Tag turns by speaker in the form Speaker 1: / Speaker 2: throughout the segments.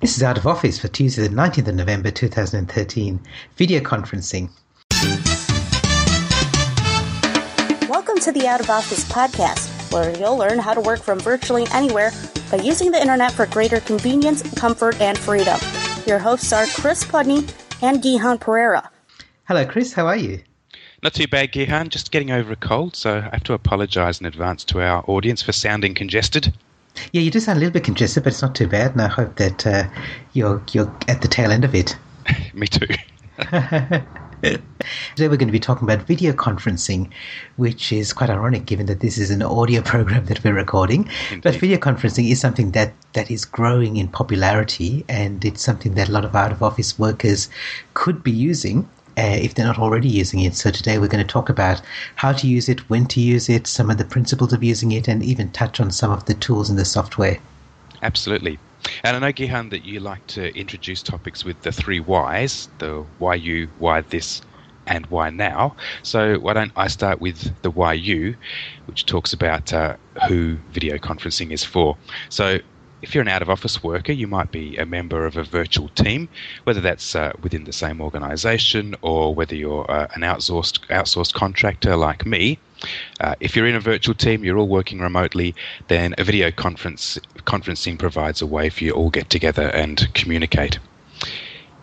Speaker 1: This is out of office for Tuesday, the 19th of November 2013, video conferencing.
Speaker 2: Welcome to the Out of Office podcast, where you'll learn how to work from virtually anywhere by using the internet for greater convenience, comfort, and freedom. Your hosts are Chris Pudney and Gihan Perera.
Speaker 1: Hello, Chris. How are you?
Speaker 3: Not too bad, Gihan. Just getting over a cold, so I have to apologise in advance to our audience for sounding congested.
Speaker 1: Yeah, you do sound a little bit congested, but it's not too bad, and I hope that uh, you're you're at the tail end of it.
Speaker 3: Me too.
Speaker 1: Today we're going to be talking about video conferencing, which is quite ironic given that this is an audio program that we're recording. Indeed. But video conferencing is something that, that is growing in popularity and it's something that a lot of out of office workers could be using if they're not already using it. So today we're going to talk about how to use it, when to use it, some of the principles of using it, and even touch on some of the tools in the software.
Speaker 3: Absolutely. And I know, Gihan, that you like to introduce topics with the three whys the why you, why this, and why now. So why don't I start with the why you, which talks about uh, who video conferencing is for. So if you're an out of office worker, you might be a member of a virtual team, whether that's uh, within the same organization or whether you're uh, an outsourced outsourced contractor like me. Uh, if you're in a virtual team, you're all working remotely, then a video conference conferencing provides a way for you all get together and communicate.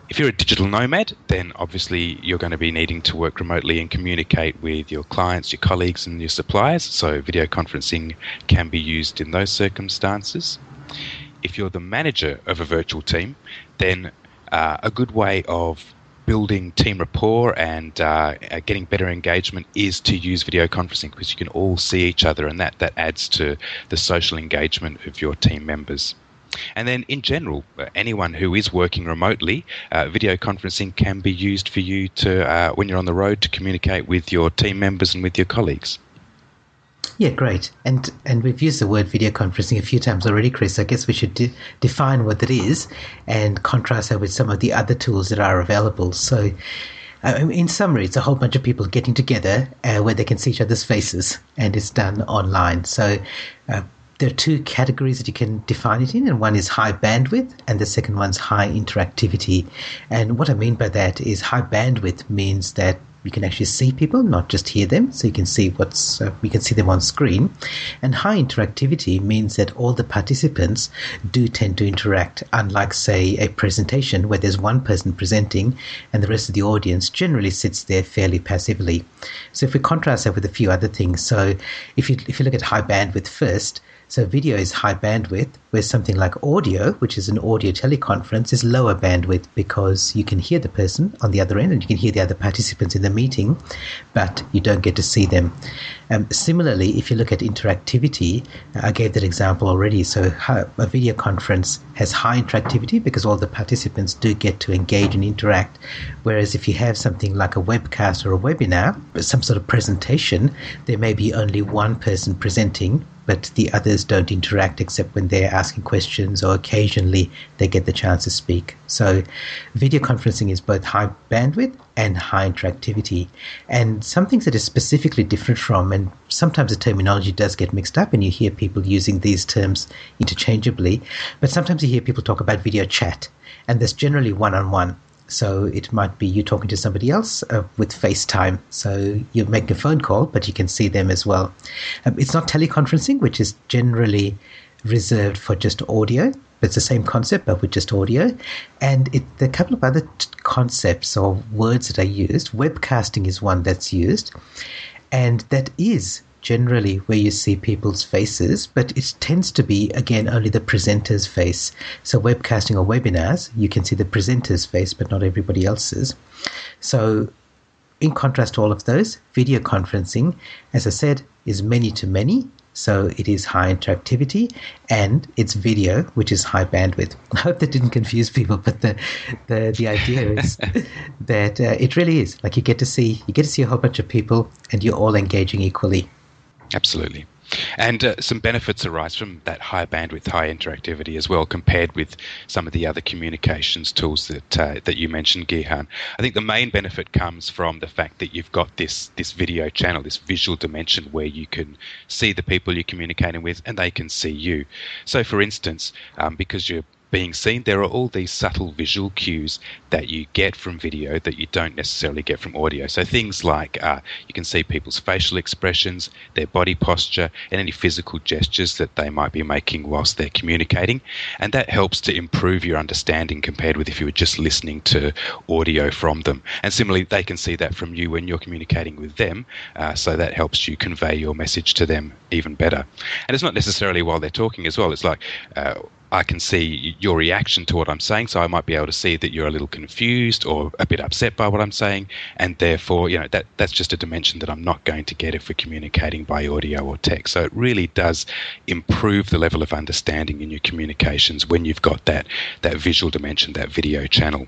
Speaker 3: If you're a digital nomad, then obviously you're going to be needing to work remotely and communicate with your clients, your colleagues, and your suppliers. So, video conferencing can be used in those circumstances if you're the manager of a virtual team, then uh, a good way of building team rapport and uh, uh, getting better engagement is to use video conferencing because you can all see each other and that, that adds to the social engagement of your team members. And then, in general, anyone who is working remotely, uh, video conferencing can be used for you to, uh, when you're on the road, to communicate with your team members and with your colleagues.
Speaker 1: Yeah, great. And and we've used the word video conferencing a few times already, Chris. I guess we should de- define what it is and contrast that with some of the other tools that are available. So, uh, in summary, it's a whole bunch of people getting together uh, where they can see each other's faces, and it's done online. So. Uh, there are two categories that you can define it in, and one is high bandwidth, and the second one's high interactivity. And what I mean by that is high bandwidth means that you can actually see people, not just hear them. So you can see what's uh, we can see them on screen. And high interactivity means that all the participants do tend to interact, unlike say a presentation where there's one person presenting and the rest of the audience generally sits there fairly passively. So if we contrast that with a few other things, so if you if you look at high bandwidth first, so video is high bandwidth, where something like audio, which is an audio teleconference, is lower bandwidth because you can hear the person on the other end and you can hear the other participants in the meeting, but you don't get to see them. Um, similarly, if you look at interactivity, I gave that example already. So a video conference has high interactivity because all the participants do get to engage and interact. Whereas if you have something like a webcast or a webinar, some sort of presentation, there may be only one person presenting but the others don't interact except when they're asking questions or occasionally they get the chance to speak. So, video conferencing is both high bandwidth and high interactivity. And some things that is specifically different from, and sometimes the terminology does get mixed up and you hear people using these terms interchangeably, but sometimes you hear people talk about video chat, and there's generally one on one. So it might be you talking to somebody else uh, with FaceTime. So you're making a phone call, but you can see them as well. Um, it's not teleconferencing, which is generally reserved for just audio. It's the same concept, but with just audio. And it, a couple of other t- concepts or words that are used. Webcasting is one that's used. And that is generally where you see people's faces, but it tends to be, again, only the presenter's face. So, webcasting or webinars, you can see the presenter's face, but not everybody else's. So, in contrast to all of those, video conferencing, as I said, is many to many. So it is high interactivity and it's video, which is high bandwidth. I hope that didn't confuse people, but the the, the idea is that uh, it really is like you get to see you get to see a whole bunch of people and you're all engaging equally.
Speaker 3: Absolutely. And uh, some benefits arise from that high bandwidth, high interactivity as well, compared with some of the other communications tools that uh, that you mentioned, Gihan. I think the main benefit comes from the fact that you've got this this video channel, this visual dimension where you can see the people you're communicating with, and they can see you. So, for instance, um, because you're being seen, there are all these subtle visual cues that you get from video that you don't necessarily get from audio. So things like uh, you can see people's facial expressions, their body posture, and any physical gestures that they might be making whilst they're communicating. And that helps to improve your understanding compared with if you were just listening to audio from them. And similarly, they can see that from you when you're communicating with them. Uh, so that helps you convey your message to them even better. And it's not necessarily while they're talking as well. It's like, uh, I can see your reaction to what I'm saying. So I might be able to see that you're a little confused or a bit upset by what I'm saying, and therefore, you know, that that's just a dimension that I'm not going to get if we're communicating by audio or text. So it really does improve the level of understanding in your communications when you've got that that visual dimension, that video channel.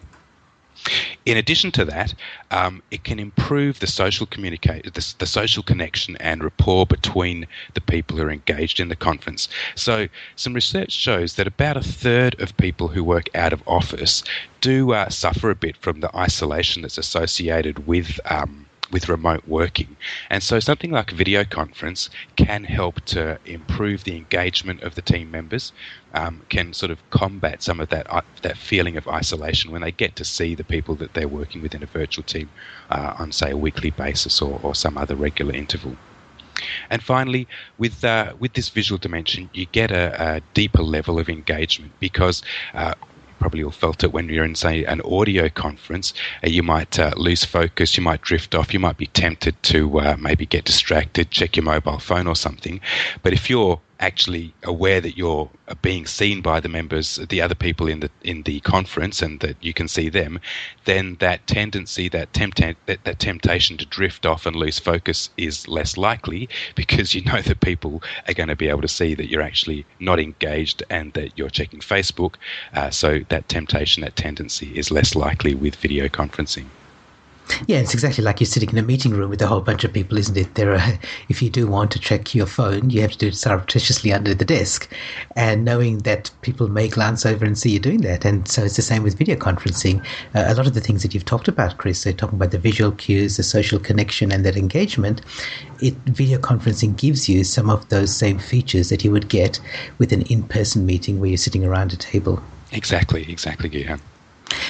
Speaker 3: In addition to that, um, it can improve the social communicate, the, the, social connection and rapport between the people who are engaged in the conference. So, some research shows that about a third of people who work out of office do uh, suffer a bit from the isolation that's associated with. Um, with remote working. And so something like video conference can help to improve the engagement of the team members, um, can sort of combat some of that uh, that feeling of isolation when they get to see the people that they're working with in a virtual team uh, on, say, a weekly basis or, or some other regular interval. And finally, with uh, with this visual dimension, you get a, a deeper level of engagement because uh, probably all felt it when you're in, say, an audio conference. Uh, you might uh, lose focus, you might drift off, you might be tempted to uh, maybe get distracted, check your mobile phone or something. But if you're actually aware that you're uh, being seen by the members, the other people in the in the conference, and that you can see them, then that tendency, that tempt that, that temptation to drift off and lose focus is less likely because you know that people are going to be able to see that you're actually not engaged and that you're checking Facebook. Uh, so that temptation, that tendency is less likely with video conferencing.
Speaker 1: Yeah, it's exactly like you're sitting in a meeting room with a whole bunch of people, isn't it? There are, if you do want to check your phone, you have to do it surreptitiously under the desk, and knowing that people may glance over and see you doing that. And so it's the same with video conferencing. Uh, a lot of the things that you've talked about, Chris, so talking about the visual cues, the social connection, and that engagement, it video conferencing gives you some of those same features that you would get with an in-person meeting where you're sitting around a table.
Speaker 3: Exactly, exactly, Gihan.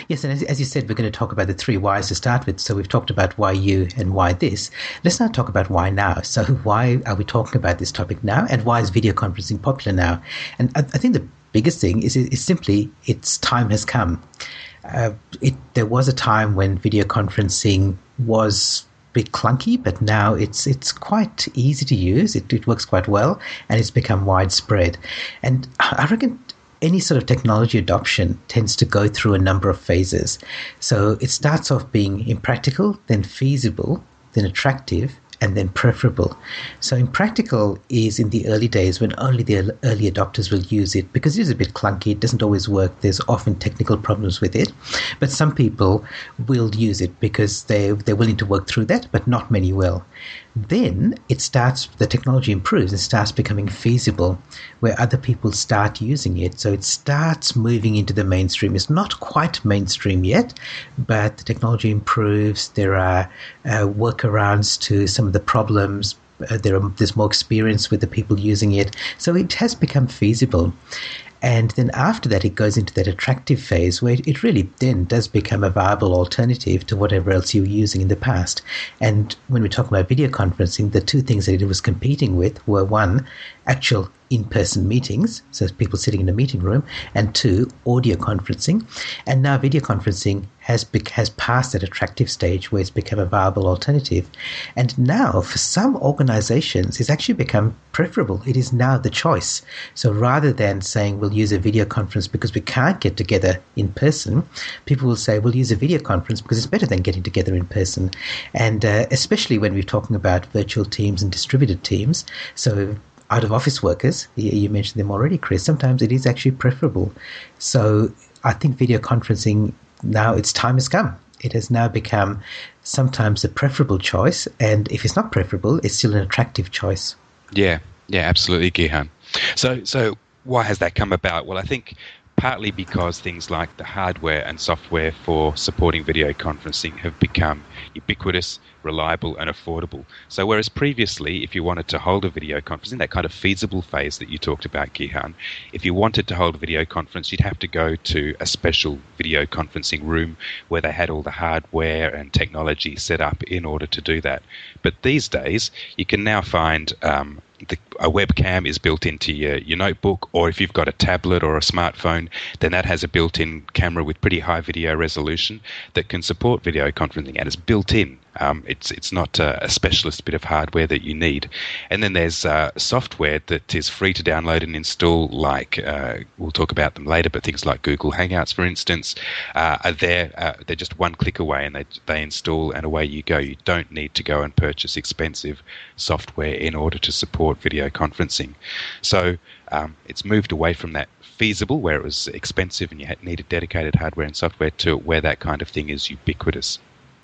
Speaker 1: Yes, and as, as, you said, we're going to talk about the three whys to start with. So we've talked about why you and why this. Let's now talk about why now. So why are we talking about this topic now, and why is video conferencing popular now? And I, I think the biggest thing is, is simply its time has come. Uh, it, there was a time when video conferencing was a bit clunky, but now it's it's quite easy to use. It, it works quite well, and it's become widespread. And I reckon any sort of technology adoption tends to go through a number of phases. So it starts off being impractical, then feasible, then attractive, and then preferable. So impractical is in the early days when only the early adopters will use it because it is a bit clunky, it doesn't always work, there's often technical problems with it. But some people will use it because they they're willing to work through that, but not many will then it starts the technology improves and starts becoming feasible where other people start using it. So it starts moving into the mainstream. It's not quite mainstream yet but the technology improves. There are uh, workarounds to some of the problems. Uh, there are, there's more experience with the people using it. So it has become feasible and then after that, it goes into that attractive phase where it really then does become a viable alternative to whatever else you were using in the past. And when we talk about video conferencing, the two things that it was competing with were one, actual in person meetings, so people sitting in a meeting room, and two, audio conferencing. And now video conferencing has, has passed that attractive stage where it's become a viable alternative. And now, for some organizations, it's actually become preferable. It is now the choice. So rather than saying we'll use a video conference because we can't get together in person, people will say we'll use a video conference because it's better than getting together in person. And uh, especially when we're talking about virtual teams and distributed teams. So out of office workers, you mentioned them already, Chris, sometimes it is actually preferable. So I think video conferencing now its time has come. It has now become sometimes a preferable choice, and if it's not preferable, it's still an attractive choice.
Speaker 3: Yeah, yeah, absolutely, Gihan. So, so why has that come about? Well, I think partly because things like the hardware and software for supporting video conferencing have become ubiquitous, reliable, and affordable. So, whereas previously, if you wanted to hold a video conference in that kind of feasible phase that you talked about, Gihan, if you wanted to hold a video conference, you'd have to go to a special video conferencing room where they had all the hardware and technology set up in order to do that. But these days, you can now find um, the, a webcam is built into your, your notebook, or if you've got a tablet or a smartphone, then that has a built in camera with pretty high video resolution that can support video conferencing and it's built in. Um, it's it's not a, specialist bit of hardware that you need, and then there's uh, software that is free to download and install. Like uh, we'll talk about them later, but things like Google Hangouts, for instance, uh, are there. Uh, they're just one click away, and they they install, and away you go. You don't need to go and purchase expensive software in order to support video conferencing. So um, it's moved away from that feasible, where it was expensive and you had, needed dedicated hardware and software, to where that kind of thing is ubiquitous.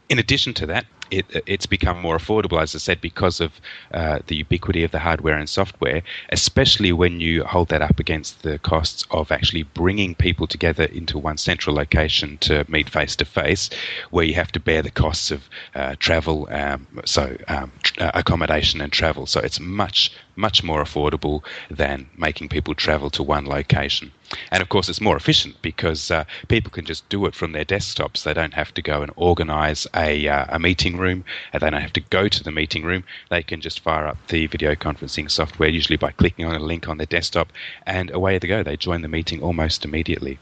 Speaker 3: In addition to that, it, it's become more affordable, as I said, because of uh, the ubiquity of the hardware and software, especially when you hold that up against the costs of actually bringing people together into one central location to meet face to face, where you have to bear the costs of uh, travel, um, so um, uh, accommodation and travel. So it's much, much more affordable than making people travel to one location. And of course, it's more efficient because uh, people can just do it from their desktops. They don't have to go and organize a, uh, a meeting room, and they don't have to go to the meeting room. They can just fire up the video conferencing software, usually by clicking on a link on their desktop, and away they go. They join the meeting almost immediately.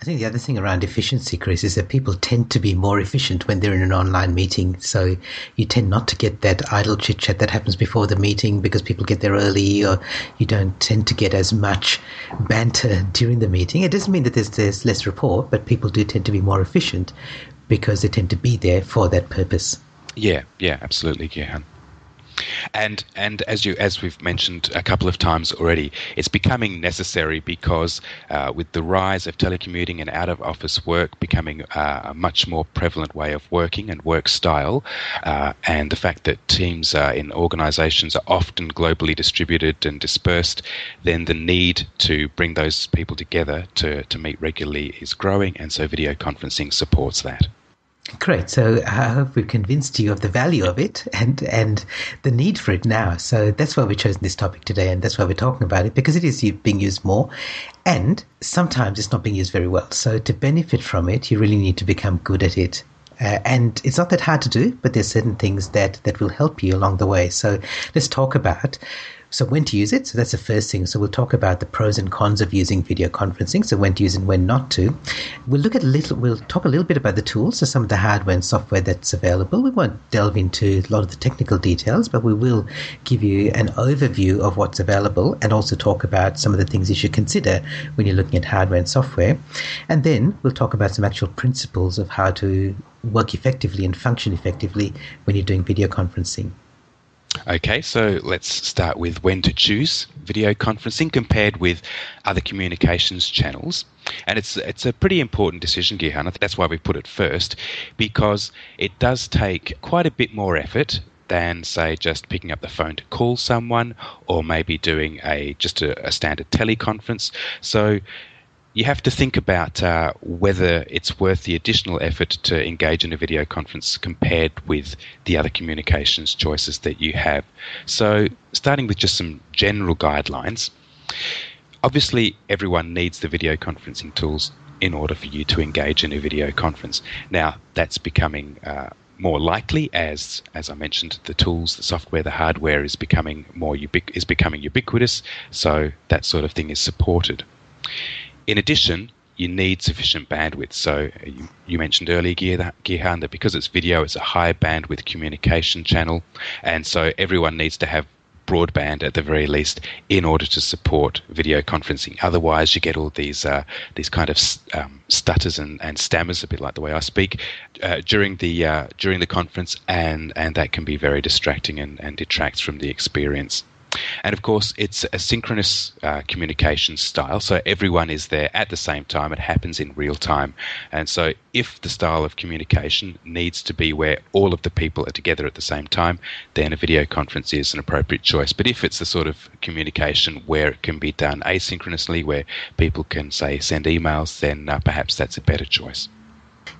Speaker 1: I think the other thing around efficiency, Chris, is that people tend to be more efficient when they're in an online meeting. So you tend not to get that idle chit chat that happens before the meeting because people get there early, or you don't tend to get as much banter during the meeting. It doesn't mean that there's, there's less rapport, but people do tend to be more efficient because they tend to be there for that purpose.
Speaker 3: Yeah, yeah, absolutely, Gihan. And and as you as we've mentioned a couple of times already, it's becoming necessary because uh, with the rise of telecommuting and out of office work becoming uh, a much more prevalent way of working and work style, uh, and the fact that teams in organisations are often globally distributed and dispersed, then the need to bring those people together to to meet regularly is growing, and so video conferencing supports that.
Speaker 1: Great. So I hope we've convinced you of the value of it and and the need for it now. So that's why we've chosen this topic today, and that's why we're talking about it because it is being used more, and sometimes it's not being used very well. So to benefit from it, you really need to become good at it. Uh, and it's not that hard to do, but there's certain things that that will help you along the way. So let's talk about so when to use it. So that's the first thing. So we'll talk about the pros and cons of using video conferencing. So when to use and when not to. We'll look at a little. We'll talk a little bit about the tools. So some of the hardware and software that's available. We won't delve into a lot of the technical details, but we will give you an overview of what's available and also talk about some of the things you should consider when you're looking at hardware and software. And then we'll talk about some actual principles of how to work effectively and function effectively when you're doing video conferencing.
Speaker 3: Okay, so let's start with when to choose video conferencing compared with other communications channels. And it's it's a pretty important decision, Gihan. That's why we put it first, because it does take quite a bit more effort than say just picking up the phone to call someone or maybe doing a just a, a standard teleconference. So you have to think about uh, whether it's worth the additional effort to engage in a video conference compared with the other communications choices that you have. So, starting with just some general guidelines. Obviously, everyone needs the video conferencing tools in order for you to engage in a video conference. Now, that's becoming uh, more likely as as I mentioned the tools the software the hardware is becoming more ubiqu- is becoming ubiquitous so that sort of thing is supported in addition, you need sufficient bandwidth. So you, you mentioned earlier, Gihan, that because it's video, it's a high bandwidth communication channel, and so everyone needs to have broadband at the very least in order to support video conferencing. Otherwise, you get all these uh, these kind of um, stutters and, and stammers, a bit like the way I speak, uh, during the uh, during the conference, and and that can be very distracting and, and detracts from the experience. And of course, it's a synchronous uh, communication style, so everyone is there at the same time. It happens in real time. And so, if the style of communication needs to be where all of the people are together at the same time, then a video conference is an appropriate choice. But if it's the sort of communication where it can be done asynchronously, where people can, say, send emails, then uh, perhaps that's a better choice.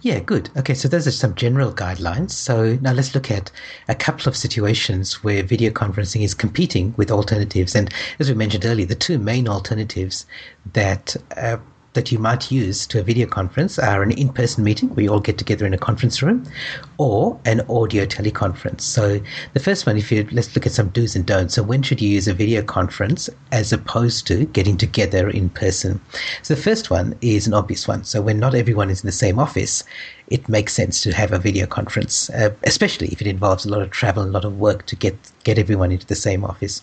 Speaker 1: Yeah, good. Okay, so those are some general guidelines. So now let's look at a couple of situations where video conferencing is competing with alternatives. And as we mentioned earlier, the two main alternatives that uh, that you might use to a video conference are an in-person meeting where you all get together in a conference room or an audio teleconference. So the first one, if you let's look at some do's and don'ts. So when should you use a video conference as opposed to getting together in person? So the first one is an obvious one. So when not everyone is in the same office, it makes sense to have a video conference, uh, especially if it involves a lot of travel and a lot of work to get get everyone into the same office.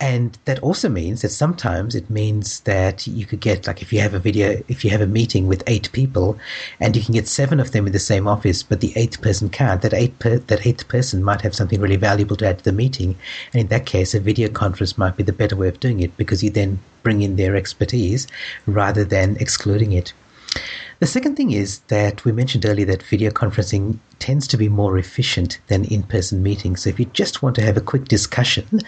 Speaker 1: And that also means that sometimes it means that you could get, like, if you have a video, if you have a meeting with eight people and you can get seven of them in the same office, but the eighth person can't, that, eight per, that eighth person might have something really valuable to add to the meeting. And in that case, a video conference might be the better way of doing it because you then bring in their expertise rather than excluding it. The second thing is that we mentioned earlier that video conferencing tends to be more efficient than in person meetings. So if you just want to have a quick discussion,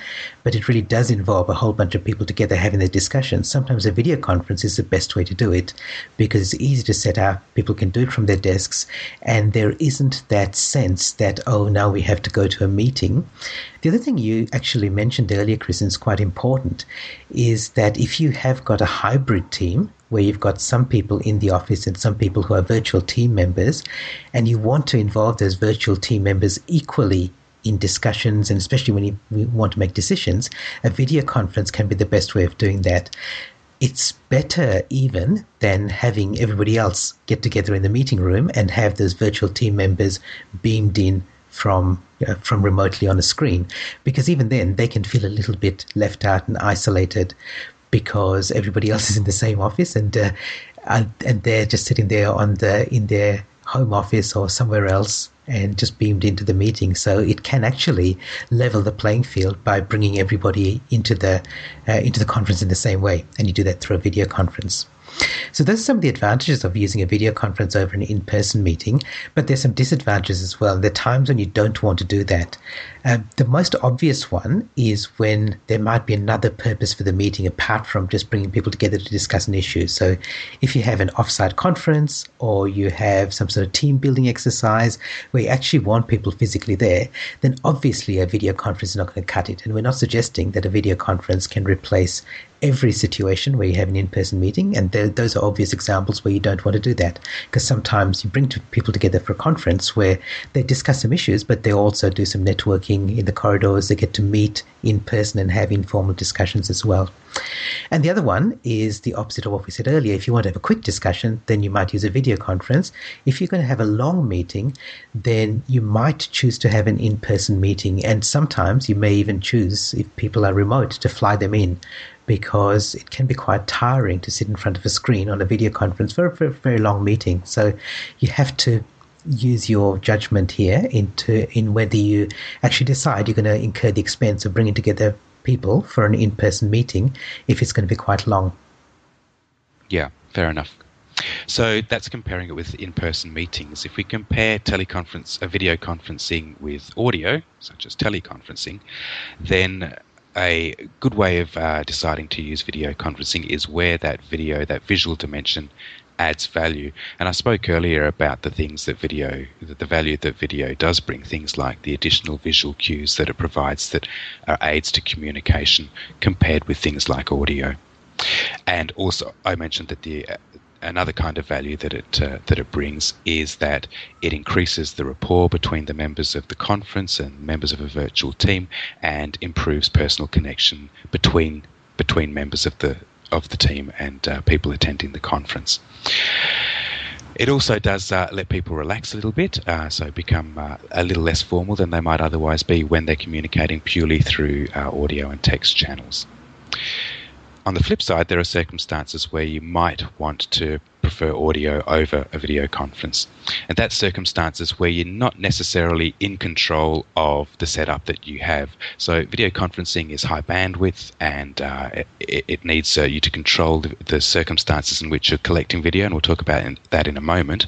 Speaker 1: but it really does involve a whole bunch of people together having the discussion, sometimes a video conference is the best way to do it because it's easy to set up. People can do it from their desks, and there isn't that sense that, oh, now we have to go to a meeting. The other thing you actually mentioned earlier, Chris, and is quite important, is that if you have got a hybrid team, where you've got some people in the office and some people who are virtual team members, and you want to involve those virtual team members equally in discussions, and especially when you want to make decisions, a video conference can be the best way of doing that. It's better even than having everybody else get together in the meeting room and have those virtual team members beamed in from uh, from remotely on a screen because even then they can feel a little bit left out and isolated because everybody else is in the same office and uh, and they're just sitting there on the in their home office or somewhere else and just beamed into the meeting. So it can actually level the playing field by bringing everybody into the uh, into the conference in the same way, and you do that through a video conference. So those are some of the advantages of using a video conference over an in-person meeting, but there's some disadvantages as well. There are times when you don't want to do that. Uh, the most obvious one is when there might be another purpose for the meeting apart from just bringing people together to discuss an issue. So if you have an offsite conference or you have some sort of team building exercise where you actually want people physically there, then obviously a video conference is not going to cut it. And we're not suggesting that a video conference can replace every situation where you have an in-person meeting, and those are obvious examples where you don't want to do that because sometimes you bring people together for a conference where they discuss some issues, but they also do some networking in the corridors. They get to meet in person and have informal discussions as well. And the other one is the opposite of what we said earlier. If you want to have a quick discussion, then you might use a video conference. If you're going to have a long meeting, then you might choose to have an in person meeting. And sometimes you may even choose, if people are remote, to fly them in because it can be quite tiring to sit in front of a screen on a video conference for a, for a very long meeting. So you have to use your judgment here into in whether you actually decide you're going to incur the expense of bringing together people for an in-person meeting if it's going to be quite long.
Speaker 3: Yeah, fair enough. So that's comparing it with in-person meetings. If we compare teleconference, a uh, video conferencing with audio, such as teleconferencing, then a good way of uh, deciding to use video conferencing is where that video, that visual dimension, adds value. And I spoke earlier about the things that video, the value that video does bring, things like the additional visual cues that it provides that are aids to communication compared with things like audio. And also, I mentioned that the another kind of value that it uh, that it brings is that it increases the rapport between the members of the conference and members of a virtual team, and improves personal connection between between members of the of the team and uh, people attending the conference. It also does uh, let people relax a little bit, uh, so become uh, a little less formal than they might otherwise be when they're communicating purely through uh, audio and text channels. On the flip side, there are circumstances where you might want to prefer audio over a video conference. And that's circumstances where you're not necessarily in control of the setup that you have. So, video conferencing is high bandwidth and uh, it, it, needs uh, you to control the, the, circumstances in which you're collecting video, and we'll talk about in, that in a moment.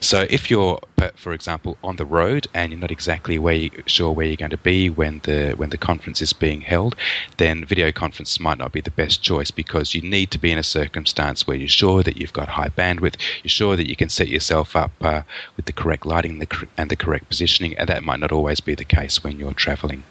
Speaker 3: So, if you're, for example, on the road and you're not exactly where you, sure where you're going to be when the when the conference is being held, then video conference might not be the best choice because you need to be in a circumstance where you're sure that you've got high bandwidth, you're sure that you can set yourself up uh, with the correct lighting and the correct positioning, and that might not always be the case when you're traveling.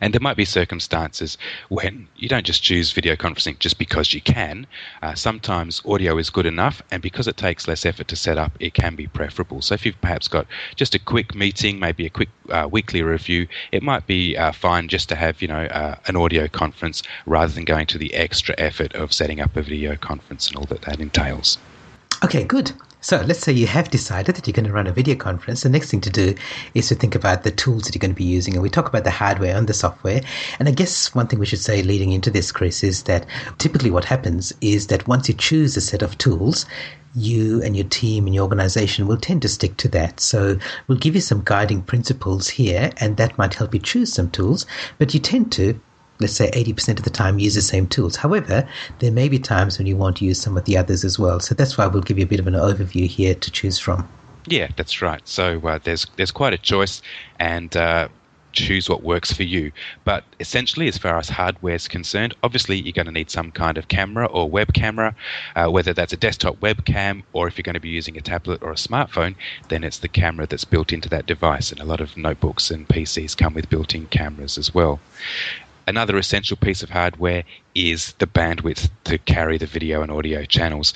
Speaker 3: And there might be circumstances when you don't just choose video conferencing just because you can. Uh, sometimes audio is good enough, and because it takes less effort to set up, it can be preferable. So if you've perhaps got just a quick meeting, maybe a quick uh, weekly review, it might be uh, fine just to have you know uh, an audio conference rather than going to the extra effort of setting up a video conference and all that that entails.
Speaker 1: Okay, good. So let's say you have decided that you're going to run a video conference. The next thing to do is to think about the tools that you're going to be using. And we talk about the hardware and the software. And I guess one thing we should say leading into this, Chris, is that typically what happens is that once you choose a set of tools, you and your team and your organization will tend to stick to that. So we'll give you some guiding principles here, and that might help you choose some tools. But you tend to let's say 80% of the time use the same tools. However, there may be times when you want to use some of the others as well. So that's why we'll give you a bit of an overview here to choose from.
Speaker 3: Yeah, that's right. So uh, there's there's quite a choice, and uh, choose what works for you. But essentially, as far as hardware is concerned, obviously you're going to need some kind of camera or web camera, uh, whether that's a desktop webcam or if you're going to be using a tablet or a smartphone, then it's the camera that's built into that device. And a lot of notebooks and PCs come with built in cameras as well. Another essential piece of hardware is the bandwidth to carry the video and audio channels.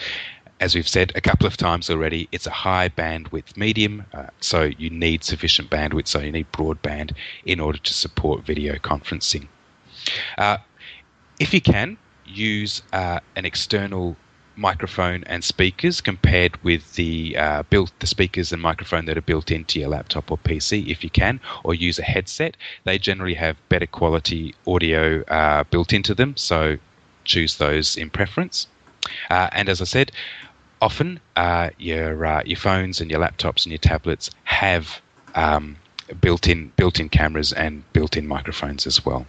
Speaker 3: As we've said a couple of times already, it's a high bandwidth medium, uh, so you need sufficient bandwidth, so you need broadband in order to support video conferencing. Uh, if you can, use uh, an external microphone and speakers compared with the uh, built the speakers and microphone that are built into your laptop or PC if you can, or use a headset. They generally have better quality audio uh, built into them, so choose those in preference. Uh, and as I said, often uh, your uh, your phones and your laptops and your tablets have um, built-in built-in cameras and built-in microphones as well.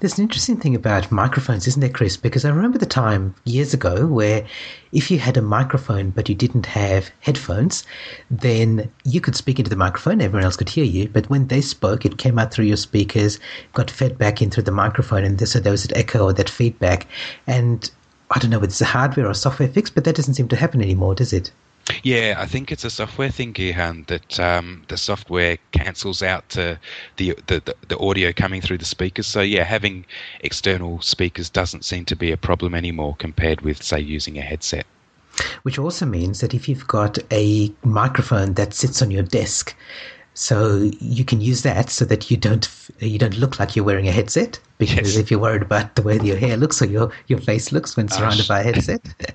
Speaker 1: There's an interesting thing about microphones, isn't there, Chris? Because I remember the time years ago where if you had a microphone but you didn't have headphones, then you could speak into the microphone, everyone else could hear you. But when they spoke, it came out through your speakers, got fed back in through the microphone, and so there was that echo or that feedback. And I don't know whether it's a hardware or software fix, but that doesn't seem to happen anymore, does it?
Speaker 3: Yeah, I think it's a software thing, Gihan, that um, the software cancels out the, the, the, the audio coming through the speakers. So, yeah, having external speakers doesn't seem to be a problem anymore compared with, say, using a headset.
Speaker 1: Which also means that if you've got a microphone that sits on your desk, so you can use that so that you don't you don't look like you're wearing a headset because yes. if you're worried about the way your hair looks or your, your face looks when surrounded by a headset.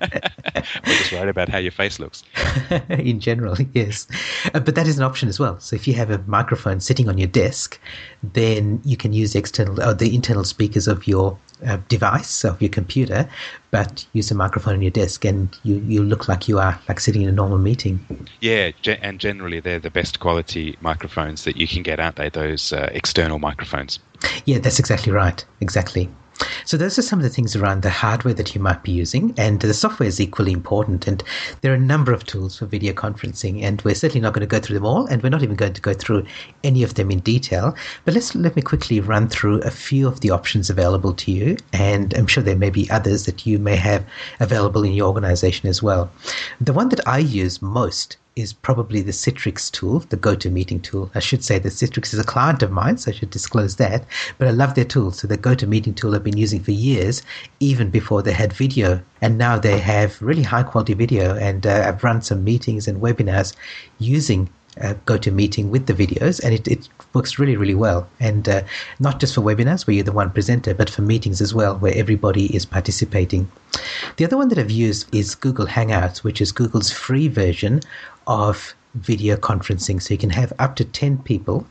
Speaker 3: We're just worried about how your face looks.
Speaker 1: In general, yes. Uh, but that is an option as well. So if you have a microphone sitting on your desk, then you can use external or uh, the internal speakers of your uh, device of your computer, but use a microphone on your desk, and you, you look like you are like sitting in a normal meeting.
Speaker 3: Yeah, and generally they're the best quality microphones that you can get, aren't they? Those uh, external microphones.
Speaker 1: Yeah, that's exactly right. Exactly. So those are some of the things around the hardware that you might be using, and the software is equally important. And there are a number of tools for video conferencing, and we're certainly not going to go through them all, and we're not even going to go through any of them in detail. But let's let me quickly run through a few of the options available to you, and I'm sure there may be others that you may have available in your organization as well. The one that I use most is probably the Citrix tool, the GoToMeeting tool. I should say that Citrix is a client of mine, so I should disclose that. But I love their tool. So the GoToMeeting tool I've been using for years, even before they had video. And now they have really high quality video. And uh, I've run some meetings and webinars using uh, GoToMeeting with the videos, and it, it works really, really well. And uh, not just for webinars where you're the one presenter, but for meetings as well, where everybody is participating. The other one that I've used is Google Hangouts, which is Google's free version of video conferencing. So you can have up to 10 people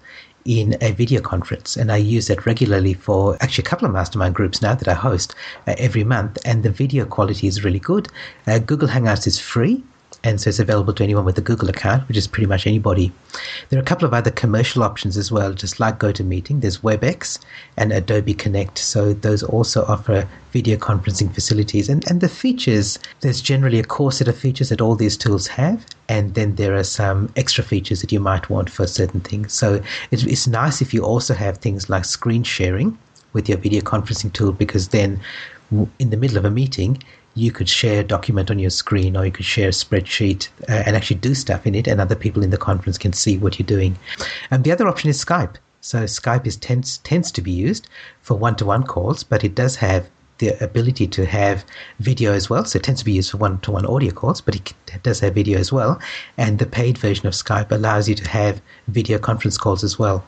Speaker 1: in a video conference. And I use that regularly for actually a couple of mastermind groups now that I host uh, every month. And the video quality is really good. Uh, Google Hangouts is free and so it's available to anyone with a Google account, which is pretty much anybody. There are a couple of other commercial options as well, just like GoToMeeting. There's WebEx and Adobe Connect, so those also offer video conferencing facilities. And, and the features, there's generally a core set of features that all these tools have, and then there are some extra features that you might want for certain things. So it's, it's nice if you also have things like screen sharing with your video conferencing tool, because then in the middle of a meeting, you could share a document on your screen or you could share a spreadsheet uh, and actually do stuff in it and other people in the conference can see what you're doing. And the other option is Skype. So Skype is tends tends to be used for one-to-one calls, but it does have the ability to have video as well. So it tends to be used for one-to-one audio calls, but it does have video as well. And the paid version of Skype allows you to have video conference calls as well.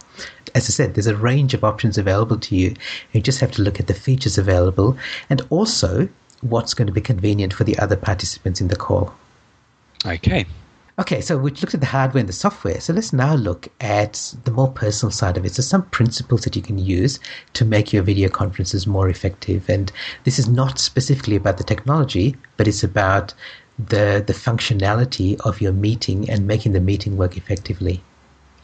Speaker 1: As I said, there's a range of options available to you. You just have to look at the features available and also what's going to be convenient for the other participants in the call.
Speaker 3: Okay.
Speaker 1: Okay, so we've looked at the hardware and the software. So let's now look at the more personal side of it. So some principles that you can use to make your video conferences more effective. And this is not specifically about the technology, but it's about the the functionality of your meeting and making the meeting work effectively.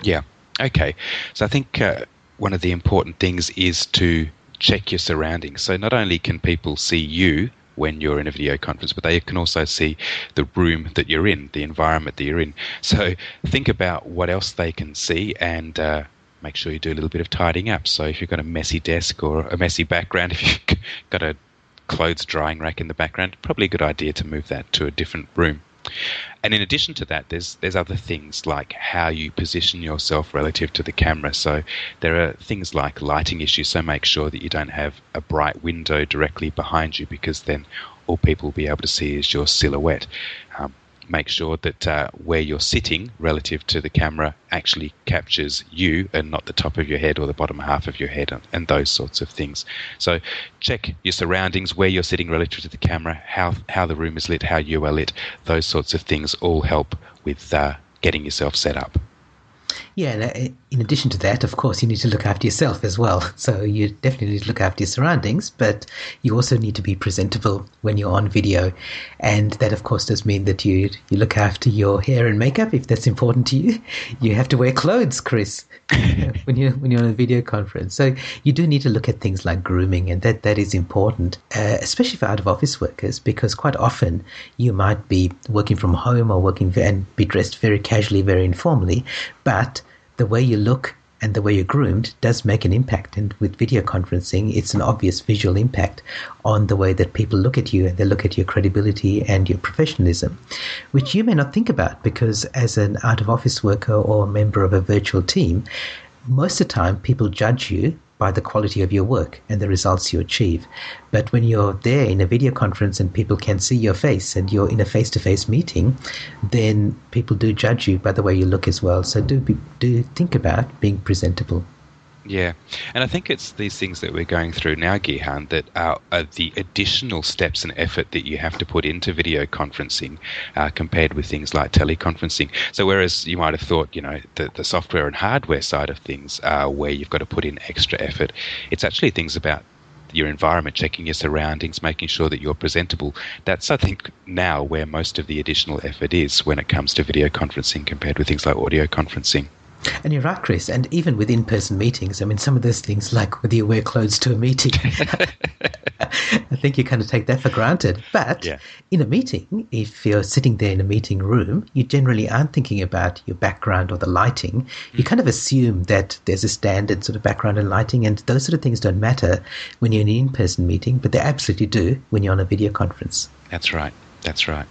Speaker 3: Yeah. Okay. So I think uh, one of the important things is to check your surroundings. So not only can people see you when you're in a video conference, but they can also see the room that you're in, the environment that you're in. So think about what else they can see and uh, make sure you do a little bit of tidying up. So if you've got a messy desk or a messy background, if you've got a clothes drying rack in the background, probably a good idea to move that to a different room. And in addition to that, there's there's other things like how you position yourself relative to the camera. So there are things like lighting issues. So make sure that you don't have a bright window directly behind you because then all people will be able to see is your silhouette. Make sure that uh, where you're sitting relative to the camera actually captures you and not the top of your head or the bottom half of your head and, and, those sorts of things. So check your surroundings, where you're sitting relative to the camera, how, how the room is lit, how you are lit. Those sorts of things all help with uh, getting yourself set up.
Speaker 1: Yeah, in addition to that, of course, you need to look after yourself as well. So you definitely need to look after your surroundings, but you also need to be presentable when you're on video. And that, of course, does mean that you, you look after your hair and makeup if that's important to you. You have to wear clothes, Chris, when, you, when you're on a video conference. So you do need to look at things like grooming, and that, that is important, uh, especially for out of office workers, because quite often you might be working from home or working and be dressed very casually, very informally, but the way you look and the way you're groomed does make an impact. And with video conferencing, it's an obvious visual impact on the way that people look at you and they look at your credibility and your professionalism, which you may not think about because as an out of office worker or a member of a virtual team, most of the time people judge you by the quality of your work and the results you achieve. But when you're there in a video conference and people can see your face and you're in a face to face meeting, then people do judge you by the way you look as well. So do, be, do think about being presentable.
Speaker 3: Yeah, and I think it's these things that we're going through now, Gihan, that are, are the additional steps and effort that you have to put into video conferencing uh, compared with things like teleconferencing. So, whereas you might have thought, you know, the, the software and hardware side of things are where you've got to put in extra effort, it's actually things about your environment, checking your surroundings, making sure that you're presentable. That's, I think, now where most of the additional effort is when it comes to video conferencing compared with things like audio conferencing.
Speaker 1: And you're right, Chris. And even with in-person meetings, I mean, some of those things, like whether you wear clothes to a meeting, I think you kind of take that for granted. But yeah. in a meeting, if you're sitting there in a meeting room, you generally aren't thinking about your background or the lighting. You mm. kind of assume that there's a standard sort of background and lighting, and those sort of things don't matter when you're in an in-person meeting, but they absolutely do when you're on a video conference.
Speaker 3: That's right. That's right.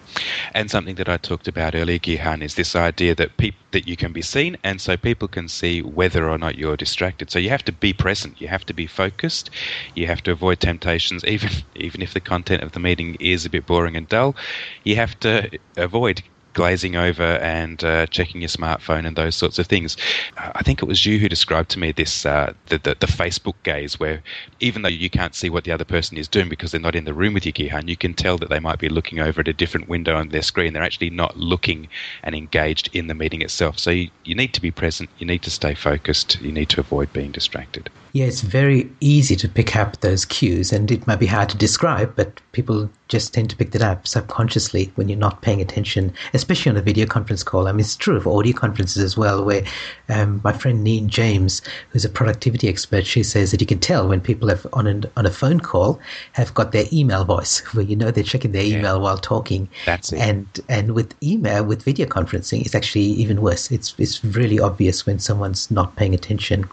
Speaker 3: And something that I talked about earlier, Gihan, is this idea that that you can be seen, and so people can see whether or not you're distracted. So you have to be present. You have to be focused. You have to avoid temptations, even even if the content of the meeting is a bit boring and dull. You have to avoid glazing over and uh, checking your smartphone and those sorts of things. I think it was you who described to me this uh, the, the, the Facebook gaze, where even though you can't see what the other person is doing because they're not in the room with you, Gihan, you can tell that they might be looking over at a different window on their screen. They're actually not looking and engaged in the meeting itself. So you, you need to be present. You need to stay focused. You need to avoid being distracted.
Speaker 1: Yeah, it's very easy to pick up those cues, and it might be hard to describe, but people just tend to pick that up subconsciously when you're not paying attention, especially on a video conference call. I mean, it's true of audio conferences as well, where um, my friend Neen James, who's a productivity expert, she says that you can tell when people have on, an, on a phone call have got their email voice, where you know they're checking their email yeah. while talking.
Speaker 3: That's it.
Speaker 1: And, and with email, with video conferencing, it's actually even worse. It's, it's really obvious when someone's not paying attention.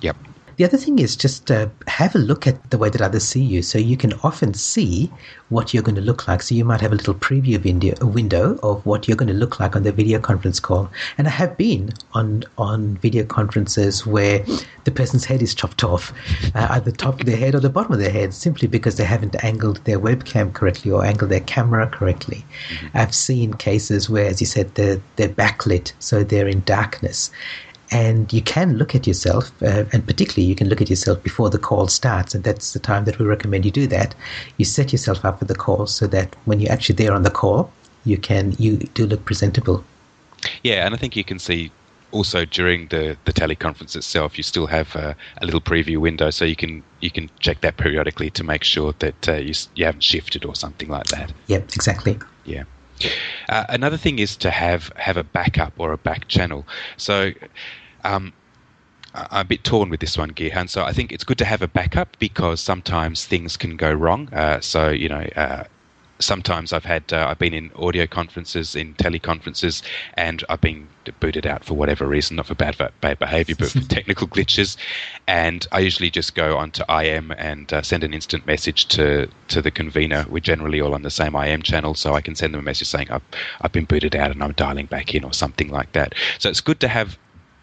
Speaker 3: Yep.
Speaker 1: The other thing is just uh, have a look at the way that others see you. So you can often see what you're going to look like. So you might have a little preview video, a window of what you're going to look like on the video conference call. And I have been on on video conferences where the person's head is chopped off, uh, at the top of their head or the bottom of their head, simply because they haven't angled their webcam correctly or angled their camera correctly. Mm-hmm. I've seen cases where, as you said, they're, they're backlit, so they're in darkness and you can look at yourself, uh, and particularly you can look at yourself before the call starts, and that's the time that we recommend you do that. You set yourself up for the call so that when you're actually there on the call, you can you do look presentable.
Speaker 3: Yeah, and I think you can see also during the, the teleconference itself, you still have a, a, little preview window, so you can you can check that periodically to make sure that uh, you you haven't shifted or something like that.
Speaker 1: Yep, exactly.
Speaker 3: Yeah. Uh, another thing is to have have a backup or a back channel. So. Um, I'm a bit torn with this one, Gihan. So I think it's good to have a backup because sometimes things can go wrong. Uh, so you know, uh, sometimes I've had uh, I've been in audio conferences, in teleconferences, and I've been booted out for whatever reason, not for bad bad behaviour, but for technical glitches. And I usually just go onto IM and uh, send an instant message to to the convener. We're generally all on the same IM channel, so I can send them a message saying I've I've been booted out and I'm dialing back in or something like that. So it's good to have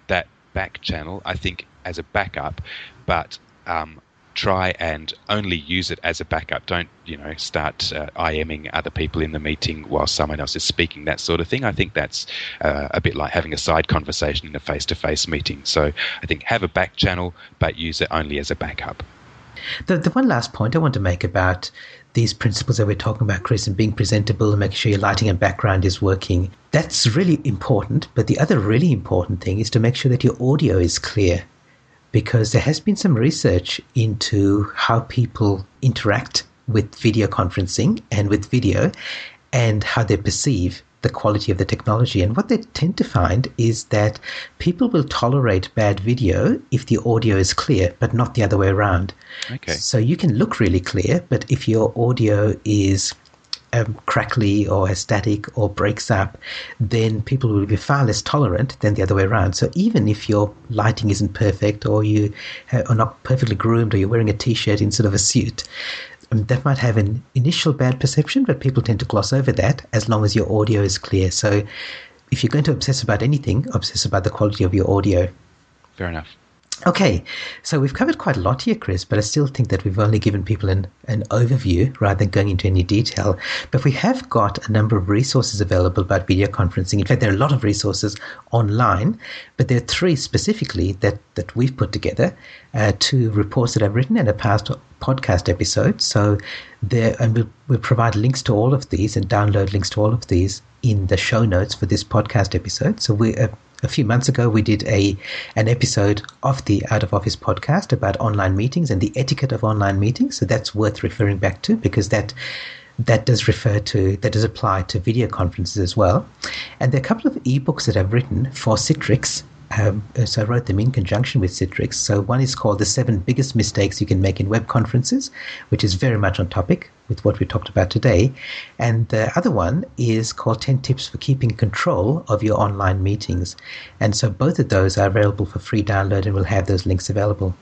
Speaker 3: that back channel, I think, as a backup, but um, try and only use it as a backup. Don't you know start uh, IMing other people in the meeting while someone else is speaking. That sort of thing. I think that's uh, a bit like having a side conversation in a face-to-face meeting. So I think have a back channel, but use it only as a backup.
Speaker 1: The the one last point I want to make about these principles that we're talking about, Chris, and being presentable and making sure your lighting and background is working. That's really important. But the other really important thing is to make sure that your audio is clear because there has been some research into how people interact with video conferencing and with video and how they perceive the quality of the technology. And what they tend to find is that people will tolerate bad video if the audio is clear, but not the other way around.
Speaker 3: Okay.
Speaker 1: So you can look really clear, but if your audio is um, crackly or static or breaks up, then people will be far less tolerant than the other way around. So even if your lighting isn't perfect or you are not perfectly groomed or you're wearing a t-shirt instead of a suit, um, that might have an initial bad perception, but people tend to gloss over that as long as your audio is clear. So if you're going to obsess about anything, obsess about the quality of your audio.
Speaker 3: Fair enough.
Speaker 1: Okay, so we've covered quite a lot here, Chris, but I still think that we've only given people an, an overview rather than going into any detail. But we have got a number of resources available about video conferencing. In fact, there are a lot of resources online, but there are three specifically that, that we've put together, uh, two reports that I've written and a past podcast episode. So there, and we'll, we'll provide links to all of these and download links to all of these in the show notes for this podcast episode. So we uh, a few months ago, we did a an episode of the Out of Office podcast about online meetings and the etiquette of online meetings. So that's worth referring back to because that that does refer to that does apply to video conferences as well. And there are a couple of ebooks that I've written for Citrix um, so I wrote them in conjunction with Citrix. So one is called The Seven Biggest Mistakes You Can Make in Web Conferences, which is very much on topic with what we talked about today. And the other one is called 10 Tips for Keeping Control of Your Online Meetings. And so both of those are available for free download and we'll have those links available.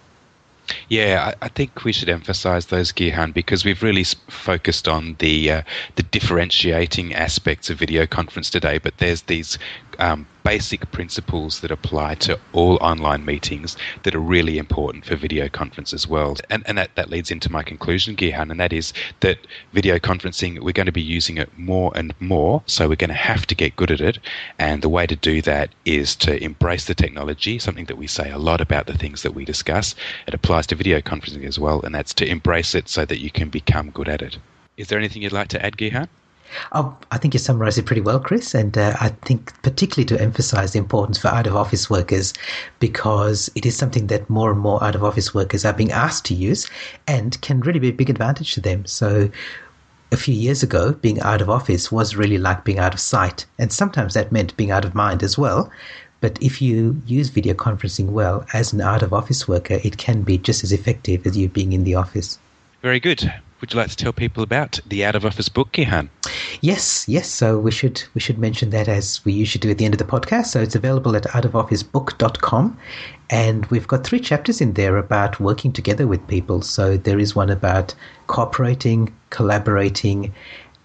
Speaker 3: Yeah, I, I, think we should emphasise those, Gihan, because we've really focused on the uh, the differentiating aspects of video conference today. But there's these um, basic principles that apply to all online meetings that are really important for video conference as well. And, and that, that leads into my conclusion, Gihan, and that is that video conferencing, we're going to be using it more and more, so we're going to have to get good at it. And the way to do that is to embrace the technology, something that we say a lot about the things that we discuss. It applies to video conferencing as well, and that's to embrace it so that you can become good at it. Is there anything you'd like to add, Gihan?
Speaker 1: Oh, I think you summarised it pretty well, Chris. And uh, I think particularly to emphasise the importance for out of office workers because it is something that more and more out of office workers are being asked to use and can really be a big advantage to them. So a few years ago, being out of office was really like being out of sight. And sometimes that meant being out of mind as well. But if you use video conferencing well as an out of office worker, it can be just as effective as you being in the office.
Speaker 3: Very good. Would you like to tell people about the Out of Office book, Gihan?
Speaker 1: Yes, yes. So we should we should mention that as we usually do at the end of the podcast. So it's available at outofofficebook.com, and we've got three chapters in there about working together with people. So there is one about cooperating, collaborating,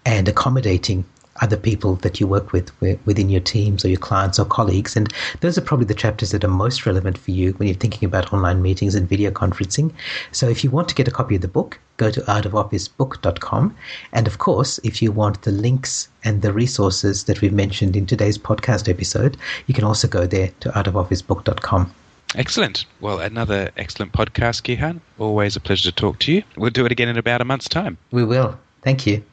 Speaker 1: and accommodating other people that you work with within your teams or your clients or colleagues. And those are probably the chapters that are most relevant for you when you're thinking about online meetings and video conferencing. So if you want to get a copy of the book, go to outofofficebook.com. And of course, if you want the links and the resources that we've mentioned in today's podcast episode, you can also go there to outofofficebook.com.
Speaker 3: Excellent. Well, another excellent podcast, Gihan. Always a pleasure to talk to you. We'll do it again in about a month's time.
Speaker 1: We will. Thank you.